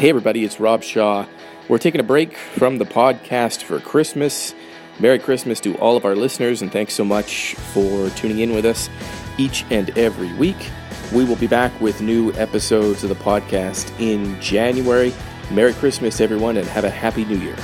Hey, everybody, it's Rob Shaw. We're taking a break from the podcast for Christmas. Merry Christmas to all of our listeners, and thanks so much for tuning in with us each and every week. We will be back with new episodes of the podcast in January. Merry Christmas, everyone, and have a happy new year.